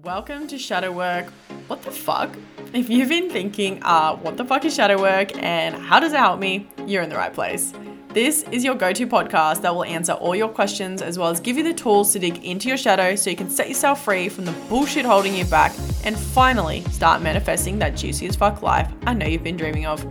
Welcome to Shadow Work. What the fuck? If you've been thinking, uh, what the fuck is shadow work and how does it help me, you're in the right place. This is your go to podcast that will answer all your questions as well as give you the tools to dig into your shadow so you can set yourself free from the bullshit holding you back and finally start manifesting that juicy as fuck life I know you've been dreaming of.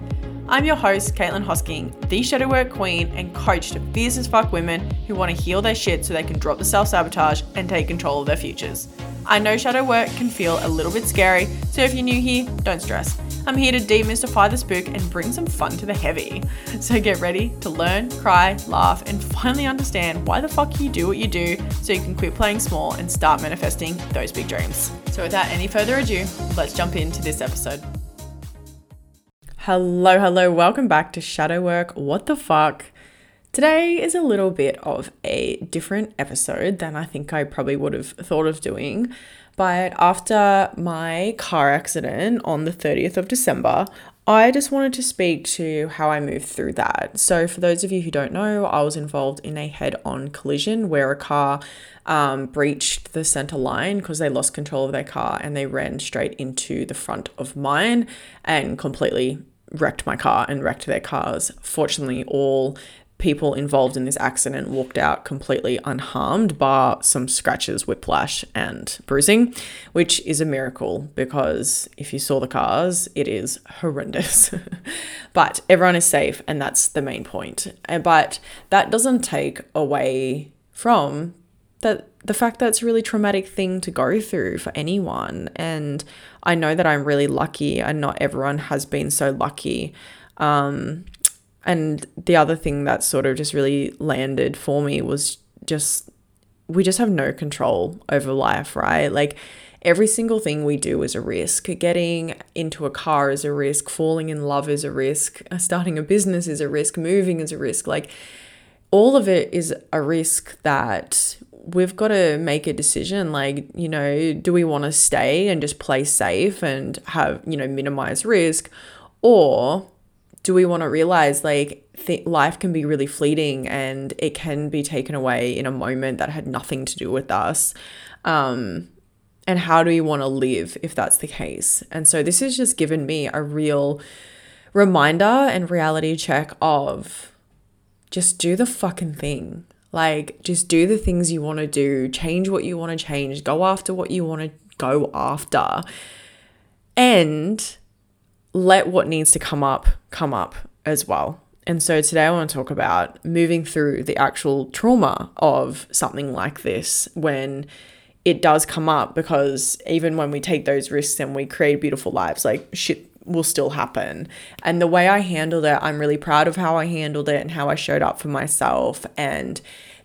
I'm your host, Caitlin Hosking, the shadow work queen and coach to fierce as fuck women who want to heal their shit so they can drop the self sabotage and take control of their futures. I know shadow work can feel a little bit scary, so if you're new here, don't stress. I'm here to demystify the spook and bring some fun to the heavy. So get ready to learn, cry, laugh, and finally understand why the fuck you do what you do so you can quit playing small and start manifesting those big dreams. So without any further ado, let's jump into this episode. Hello, hello, welcome back to Shadow Work. What the fuck? Today is a little bit of a different episode than I think I probably would have thought of doing. But after my car accident on the 30th of December, I just wanted to speak to how I moved through that. So, for those of you who don't know, I was involved in a head on collision where a car um, breached the center line because they lost control of their car and they ran straight into the front of mine and completely wrecked my car and wrecked their cars. Fortunately, all people involved in this accident walked out completely unharmed, bar some scratches, whiplash, and bruising, which is a miracle because if you saw the cars, it is horrendous. but everyone is safe, and that's the main point. But that doesn't take away from that the fact that it's a really traumatic thing to go through for anyone. And I know that I'm really lucky, and not everyone has been so lucky. Um, and the other thing that sort of just really landed for me was just we just have no control over life, right? Like every single thing we do is a risk. Getting into a car is a risk, falling in love is a risk, starting a business is a risk, moving is a risk. Like all of it is a risk that we've got to make a decision like you know do we want to stay and just play safe and have you know minimize risk or do we want to realize like th- life can be really fleeting and it can be taken away in a moment that had nothing to do with us um, and how do we want to live if that's the case? And so this has just given me a real reminder and reality check of just do the fucking thing. Like just do the things you want to do change what you want to change go after what you want to go after. And let what needs to come up come up as well. And so today I want to talk about moving through the actual trauma of something like this when it does come up because even when we take those risks and we create beautiful lives, like shit will still happen. And the way I handled it, I'm really proud of how I handled it and how I showed up for myself and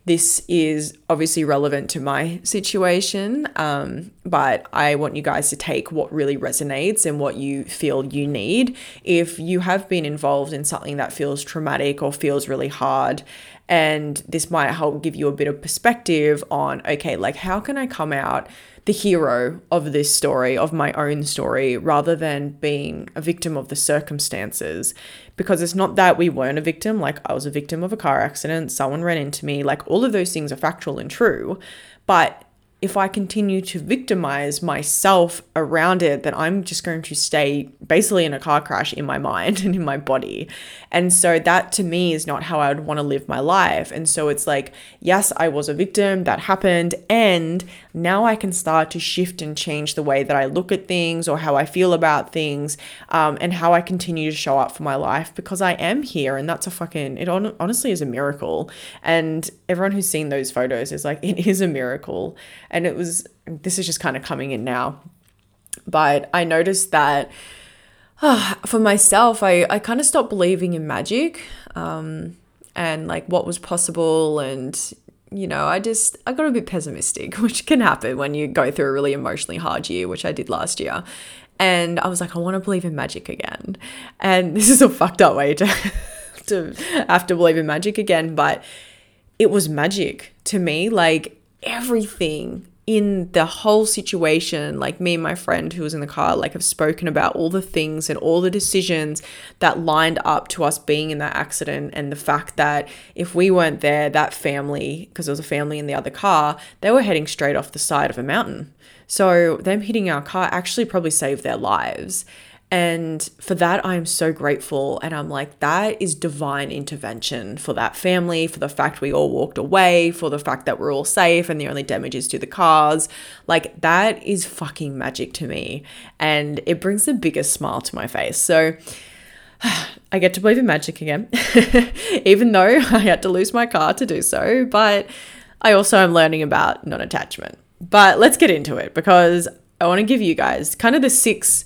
this is obviously relevant to my situation, um, but I want you guys to take what really resonates and what you feel you need. If you have been involved in something that feels traumatic or feels really hard, and this might help give you a bit of perspective on okay, like how can I come out the hero of this story, of my own story, rather than being a victim of the circumstances. Because it's not that we weren't a victim, like I was a victim of a car accident, someone ran into me, like all of those things are factual and true. But if I continue to victimize myself around it, then I'm just going to stay basically in a car crash in my mind and in my body. And so that to me is not how I would want to live my life. And so it's like, yes, I was a victim, that happened. And now I can start to shift and change the way that I look at things or how I feel about things um, and how I continue to show up for my life because I am here. And that's a fucking, it on, honestly is a miracle. And everyone who's seen those photos is like, it is a miracle. It was, this is just kind of coming in now. But I noticed that uh, for myself, I, I kind of stopped believing in magic um, and like what was possible. And, you know, I just, I got a bit pessimistic, which can happen when you go through a really emotionally hard year, which I did last year. And I was like, I want to believe in magic again. And this is a fucked up way to, to have to believe in magic again. But it was magic to me. Like everything in the whole situation, like me and my friend who was in the car, like have spoken about all the things and all the decisions that lined up to us being in that accident, and the fact that if we weren't there, that family, because there was a family in the other car, they were heading straight off the side of a mountain. So, them hitting our car actually probably saved their lives. And for that, I'm so grateful. And I'm like, that is divine intervention for that family, for the fact we all walked away, for the fact that we're all safe and the only damage is to the cars. Like, that is fucking magic to me. And it brings the biggest smile to my face. So, I get to believe in magic again, even though I had to lose my car to do so. But I also am learning about non attachment. But let's get into it because I want to give you guys kind of the six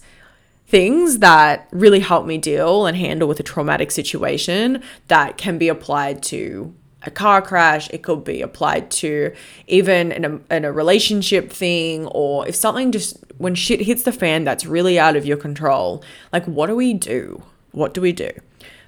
things that really help me deal and handle with a traumatic situation that can be applied to a car crash it could be applied to even in a, in a relationship thing or if something just when shit hits the fan that's really out of your control like what do we do what do we do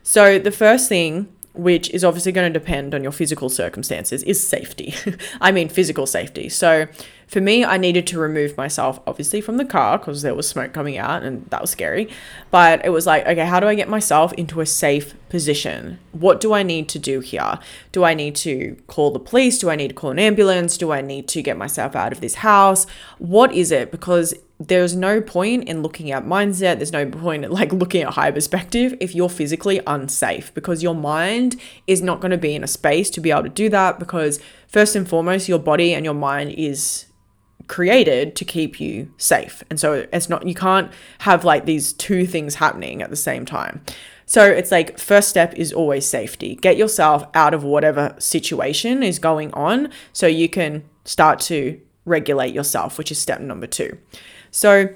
so the first thing which is obviously going to depend on your physical circumstances, is safety. I mean, physical safety. So for me, I needed to remove myself, obviously, from the car because there was smoke coming out and that was scary. But it was like, okay, how do I get myself into a safe position? What do I need to do here? Do I need to call the police? Do I need to call an ambulance? Do I need to get myself out of this house? What is it? Because there's no point in looking at mindset. There's no point in like looking at high perspective if you're physically unsafe because your mind is not going to be in a space to be able to do that because first and foremost, your body and your mind is created to keep you safe. And so it's not, you can't have like these two things happening at the same time. So it's like first step is always safety. Get yourself out of whatever situation is going on so you can start to regulate yourself, which is step number 2. So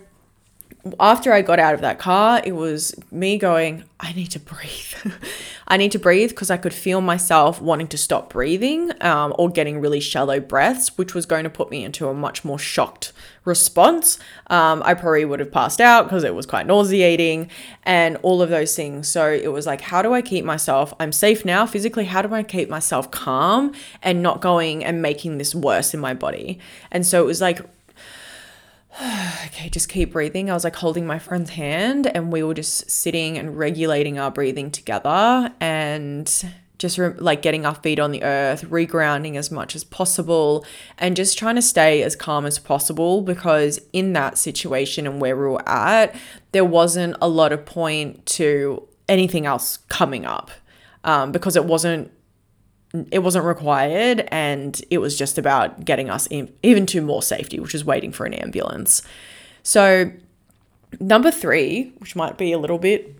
after I got out of that car, it was me going, I need to breathe. I need to breathe because I could feel myself wanting to stop breathing um, or getting really shallow breaths, which was going to put me into a much more shocked response. Um, I probably would have passed out because it was quite nauseating and all of those things. So it was like, how do I keep myself? I'm safe now physically. How do I keep myself calm and not going and making this worse in my body? And so it was like okay, just keep breathing. I was like holding my friend's hand and we were just sitting and regulating our breathing together and just re- like getting our feet on the earth, regrounding as much as possible, and just trying to stay as calm as possible because in that situation and where we were at, there wasn't a lot of point to anything else coming up um, because it wasn't it wasn't required and it was just about getting us in, even to more safety which is waiting for an ambulance. So number three which might be a little bit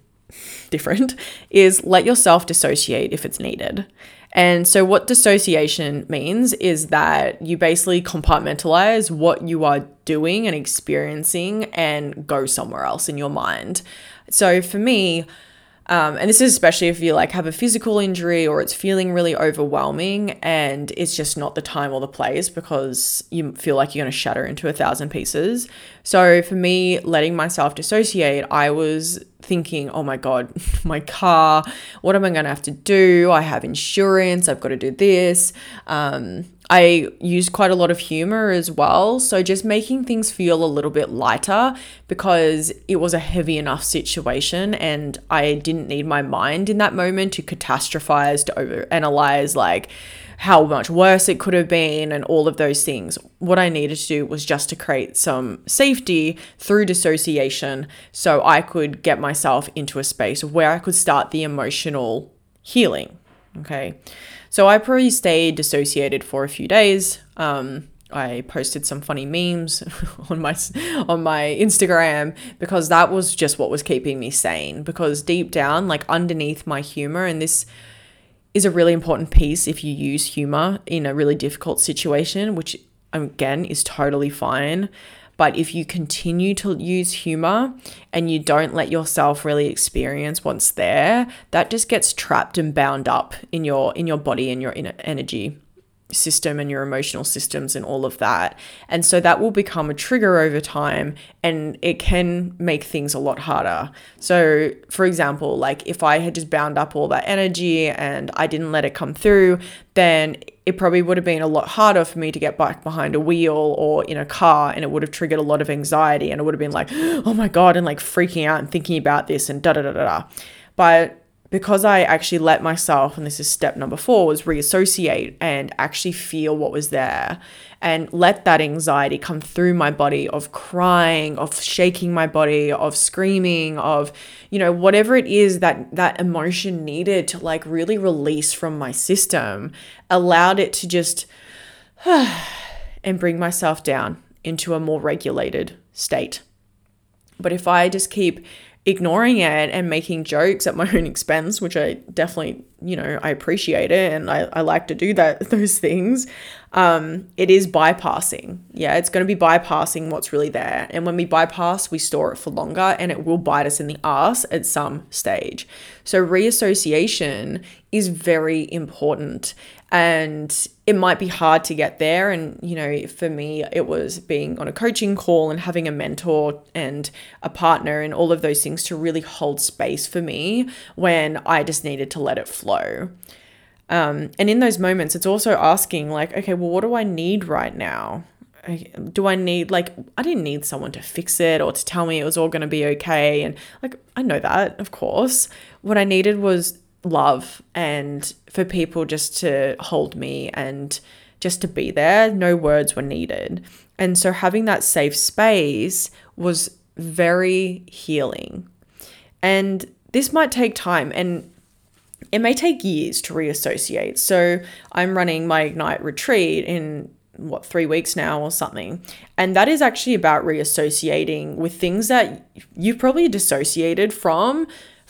different is let yourself dissociate if it's needed. And so what dissociation means is that you basically compartmentalize what you are doing and experiencing and go somewhere else in your mind. So for me um, and this is especially if you like have a physical injury or it's feeling really overwhelming and it's just not the time or the place because you feel like you're going to shatter into a thousand pieces. So for me, letting myself dissociate, I was thinking, oh my God, my car, what am I going to have to do? I have insurance, I've got to do this. Um, I used quite a lot of humor as well. So just making things feel a little bit lighter because it was a heavy enough situation and I didn't need my mind in that moment to catastrophize, to overanalyze like how much worse it could have been and all of those things. What I needed to do was just to create some safety through dissociation so I could get myself into a space where I could start the emotional healing. Okay. So I probably stayed dissociated for a few days. Um, I posted some funny memes on my on my Instagram because that was just what was keeping me sane because deep down like underneath my humor and this is a really important piece if you use humor in a really difficult situation which again is totally fine but if you continue to use humor and you don't let yourself really experience what's there, that just gets trapped and bound up in your in your body and your inner energy system and your emotional systems and all of that. And so that will become a trigger over time and it can make things a lot harder. So, for example, like if I had just bound up all that energy and I didn't let it come through, then it probably would have been a lot harder for me to get back behind a wheel or in a car and it would have triggered a lot of anxiety and it would have been like, oh my God, and like freaking out and thinking about this and da da da da da. But because I actually let myself, and this is step number four, was reassociate and actually feel what was there and let that anxiety come through my body of crying, of shaking my body, of screaming, of, you know, whatever it is that that emotion needed to like really release from my system, allowed it to just and bring myself down into a more regulated state. But if I just keep ignoring it and making jokes at my own expense, which I definitely, you know, I appreciate it and I, I like to do that those things. Um, it is bypassing. Yeah, it's going to be bypassing what's really there. And when we bypass, we store it for longer and it will bite us in the ass at some stage. So reassociation is very important and it might be hard to get there. And you know for me it was being on a coaching call and having a mentor and a partner and all of those things to really hold space for me when i just needed to let it flow. Um, and in those moments it's also asking like okay well what do i need right now? Do I need like I didn't need someone to fix it or to tell me it was all going to be okay. And like I know that of course. What I needed was love and for people just to hold me and just to be there. No words were needed. And so having that safe space was very healing. And this might take time and it may take years to reassociate. So I'm running my Ignite retreat in what, three weeks now or something. And that is actually about reassociating with things that you've probably dissociated from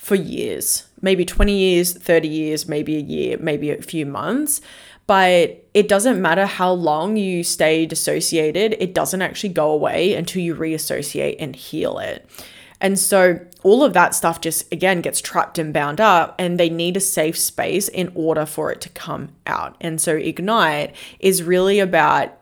for years, maybe 20 years, 30 years, maybe a year, maybe a few months. But it doesn't matter how long you stay dissociated, it doesn't actually go away until you reassociate and heal it. And so all of that stuff just again gets trapped and bound up, and they need a safe space in order for it to come out. And so Ignite is really about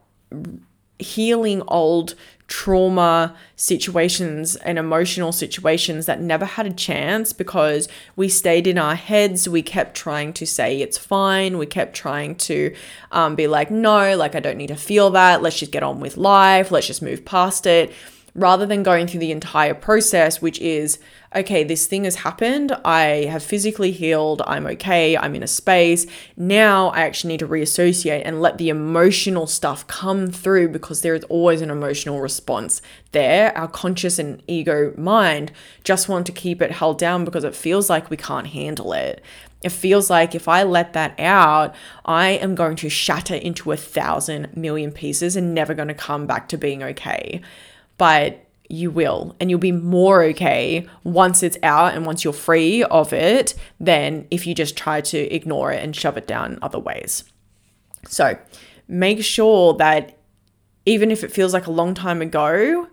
healing old trauma situations and emotional situations that never had a chance because we stayed in our heads. We kept trying to say it's fine. We kept trying to um, be like, no, like I don't need to feel that. Let's just get on with life. Let's just move past it rather than going through the entire process, which is okay, this thing has happened. I have physically healed. I'm okay. I'm in a space. Now I actually need to reassociate and let the emotional stuff come through because there is always an emotional response there. Our conscious and ego mind just want to keep it held down because it feels like we can't handle it. It feels like if I let that out, I am going to shatter into a thousand million pieces and never going to come back to being okay but you will and you'll be more okay once it's out and once you're free of it than if you just try to ignore it and shove it down other ways. So, make sure that even if it feels like a long time ago,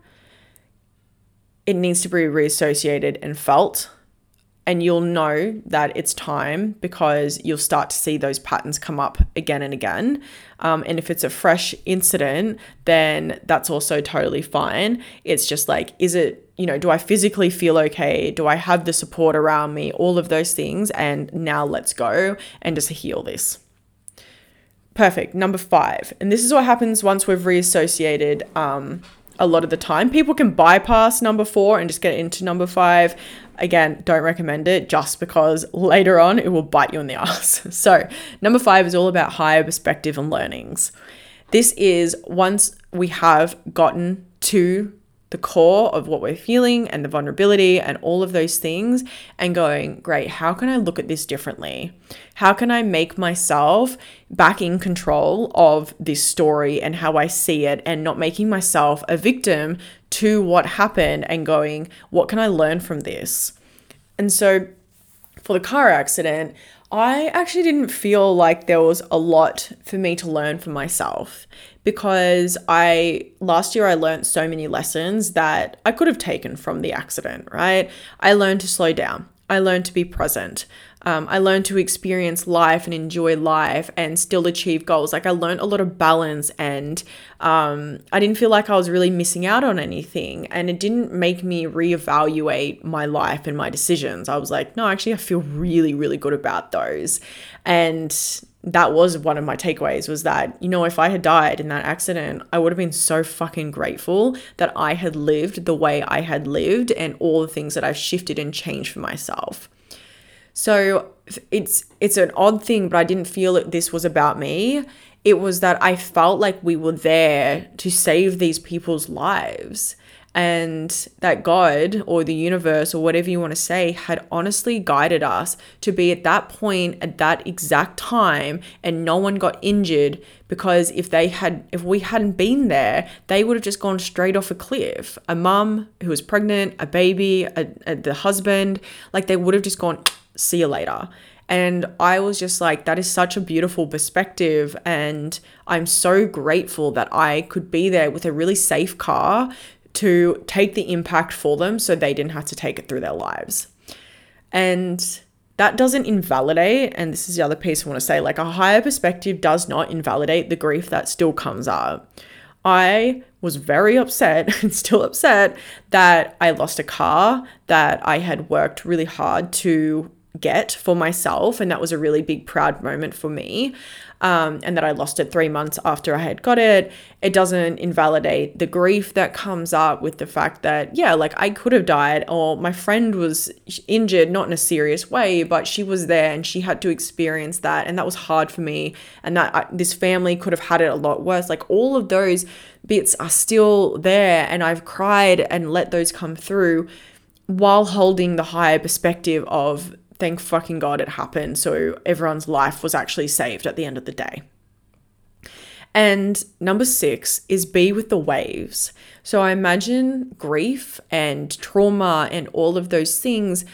it needs to be reassociated and felt and you'll know that it's time because you'll start to see those patterns come up again and again. Um, and if it's a fresh incident, then that's also totally fine. It's just like, is it, you know, do I physically feel okay? Do I have the support around me? All of those things. And now let's go and just heal this. Perfect. Number five. And this is what happens once we've reassociated. Um, a lot of the time. People can bypass number four and just get into number five. Again, don't recommend it just because later on it will bite you in the ass. So, number five is all about higher perspective and learnings. This is once we have gotten to the core of what we're feeling and the vulnerability and all of those things and going, great, how can I look at this differently? How can I make myself back in control of this story and how I see it and not making myself a victim to what happened and going, what can I learn from this? And so for the car accident, I actually didn't feel like there was a lot for me to learn for myself because I last year I learned so many lessons that I could have taken from the accident, right? I learned to slow down. I learned to be present. Um, I learned to experience life and enjoy life and still achieve goals. Like I learned a lot of balance and um, I didn't feel like I was really missing out on anything. And it didn't make me reevaluate my life and my decisions. I was like, no, actually, I feel really, really good about those. And that was one of my takeaways was that, you know, if I had died in that accident, I would have been so fucking grateful that I had lived the way I had lived and all the things that I've shifted and changed for myself. So it's it's an odd thing, but I didn't feel that this was about me. It was that I felt like we were there to save these people's lives and that God or the universe or whatever you want to say had honestly guided us to be at that point at that exact time and no one got injured because if they had if we hadn't been there they would have just gone straight off a cliff a mum who was pregnant a baby a, a, the husband like they would have just gone see you later and I was just like, that is such a beautiful perspective. And I'm so grateful that I could be there with a really safe car to take the impact for them so they didn't have to take it through their lives. And that doesn't invalidate, and this is the other piece I want to say like, a higher perspective does not invalidate the grief that still comes up. I was very upset and still upset that I lost a car that I had worked really hard to get for myself. And that was a really big, proud moment for me. Um, and that I lost it three months after I had got it. It doesn't invalidate the grief that comes up with the fact that, yeah, like I could have died, or my friend was injured, not in a serious way, but she was there and she had to experience that. And that was hard for me. And that I, this family could have had it a lot worse. Like all of those bits are still there. And I've cried and let those come through while holding the higher perspective of thank fucking God it happened. So everyone's life was actually saved at the end of the day. And number six is be with the waves. So I imagine grief and trauma and all of those things.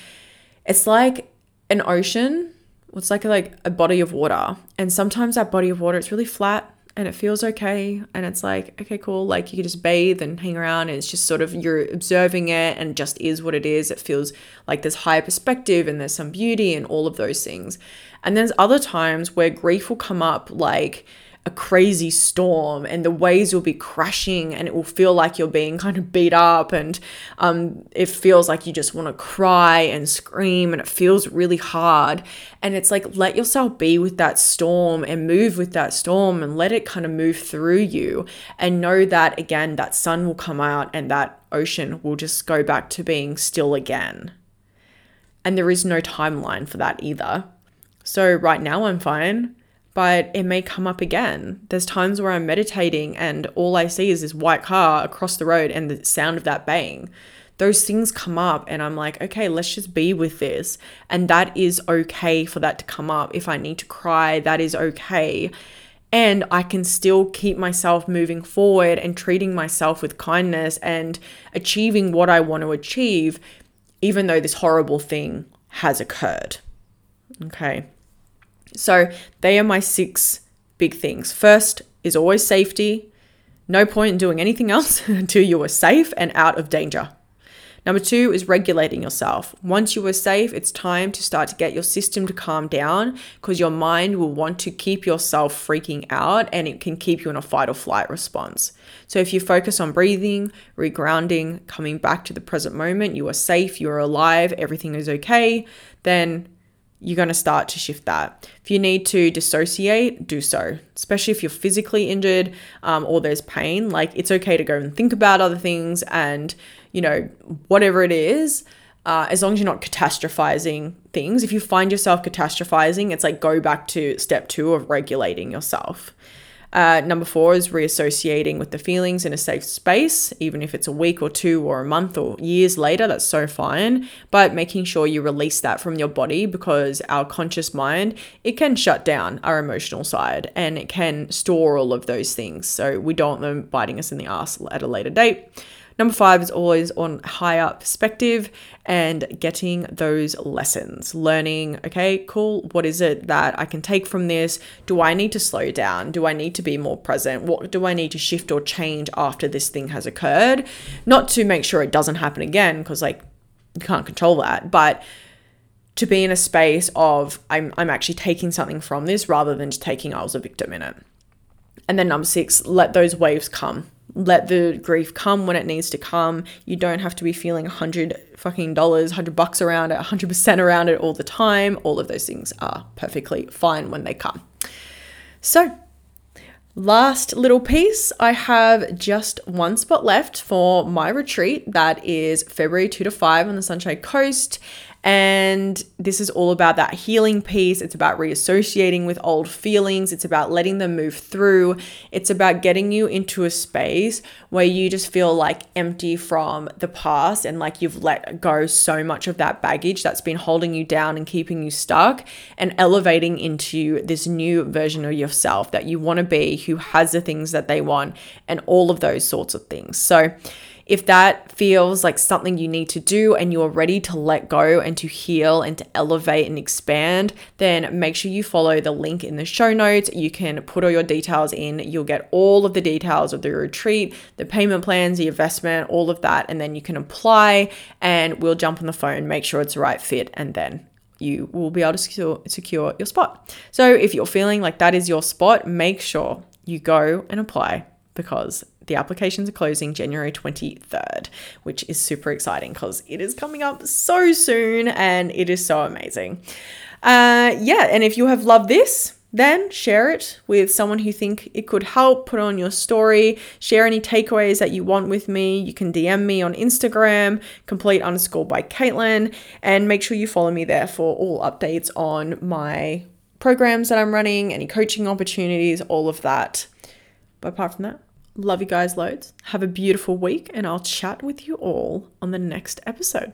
It's like an ocean. It's like a, like a body of water, and sometimes that body of water it's really flat and it feels okay and it's like okay cool like you can just bathe and hang around and it's just sort of you're observing it and just is what it is. It feels like there's higher perspective and there's some beauty and all of those things. And there's other times where grief will come up like a crazy storm and the waves will be crashing and it will feel like you're being kind of beat up and um, it feels like you just want to cry and scream and it feels really hard. And it's like let yourself be with that storm and move with that storm and let it kind of move through you and know that again that sun will come out and that ocean will just go back to being still again. And there is no timeline for that either. So right now i'm fine but it may come up again. There's times where I'm meditating and all I see is this white car across the road and the sound of that bang. Those things come up, and I'm like, okay, let's just be with this. And that is okay for that to come up. If I need to cry, that is okay. And I can still keep myself moving forward and treating myself with kindness and achieving what I want to achieve, even though this horrible thing has occurred. Okay. So they are my six big things. First is always safety. No point in doing anything else until you are safe and out of danger. Number two is regulating yourself. Once you are safe, it's time to start to get your system to calm down because your mind will want to keep yourself freaking out and it can keep you in a fight or flight response. So, if you focus on breathing, regrounding, coming back to the present moment, you are safe, you are alive, everything is okay, then you're going to start to shift that. If you need to dissociate, do so, especially if you're physically injured um, or there's pain. Like it's okay to go and think about other things and, you know, whatever it is, uh, as long as you're not catastrophizing things. If you find yourself catastrophizing, it's like go back to step two of regulating yourself. Uh, number four is reassociating with the feelings in a safe space, even if it's a week or two or a month or years later, that's so fine. But making sure you release that from your body because our conscious mind, it can shut down our emotional side and it can store all of those things. So we don't want them biting us in the ass at a later date. Number five is always on higher perspective and getting those lessons, learning, okay, cool, what is it that I can take from this? Do I need to slow down? Do I need to be more present? What do I need to shift or change after this thing has occurred? Not to make sure it doesn't happen again, because like you can't control that, but to be in a space of I'm, I'm actually taking something from this rather than just taking I was a victim in it. And then number six, let those waves come let the grief come when it needs to come. You don't have to be feeling a hundred fucking dollars, hundred bucks around it, hundred percent around it all the time. All of those things are perfectly fine when they come. So, last little piece, I have just one spot left for my retreat. That is February 2 to 5 on the Sunshine Coast. And this is all about that healing piece. It's about reassociating with old feelings. It's about letting them move through. It's about getting you into a space where you just feel like empty from the past and like you've let go so much of that baggage that's been holding you down and keeping you stuck and elevating into this new version of yourself that you want to be, who has the things that they want, and all of those sorts of things. So, if that feels like something you need to do and you're ready to let go and to heal and to elevate and expand, then make sure you follow the link in the show notes. You can put all your details in. You'll get all of the details of the retreat, the payment plans, the investment, all of that. And then you can apply and we'll jump on the phone, make sure it's the right fit, and then you will be able to secure, secure your spot. So if you're feeling like that is your spot, make sure you go and apply because the applications are closing January 23rd, which is super exciting because it is coming up so soon and it is so amazing. Uh, yeah, and if you have loved this, then share it with someone who think it could help put on your story share any takeaways that you want with me you can dm me on instagram complete underscore by caitlin and make sure you follow me there for all updates on my programs that i'm running any coaching opportunities all of that but apart from that Love you guys loads. Have a beautiful week, and I'll chat with you all on the next episode.